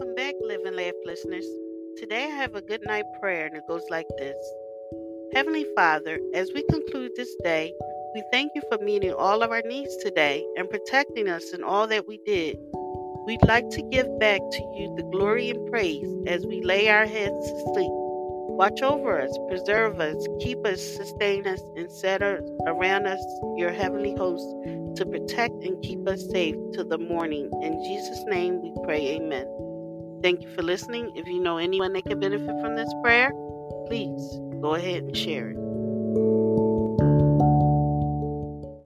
and Laugh listeners. Today I have a good night prayer and it goes like this Heavenly Father, as we conclude this day, we thank you for meeting all of our needs today and protecting us in all that we did. We'd like to give back to you the glory and praise as we lay our heads to sleep. Watch over us, preserve us, keep us, sustain us, and set us around us your heavenly host to protect and keep us safe till the morning. In Jesus' name we pray, Amen. Thank you for listening. If you know anyone that can benefit from this prayer, please go ahead and share it.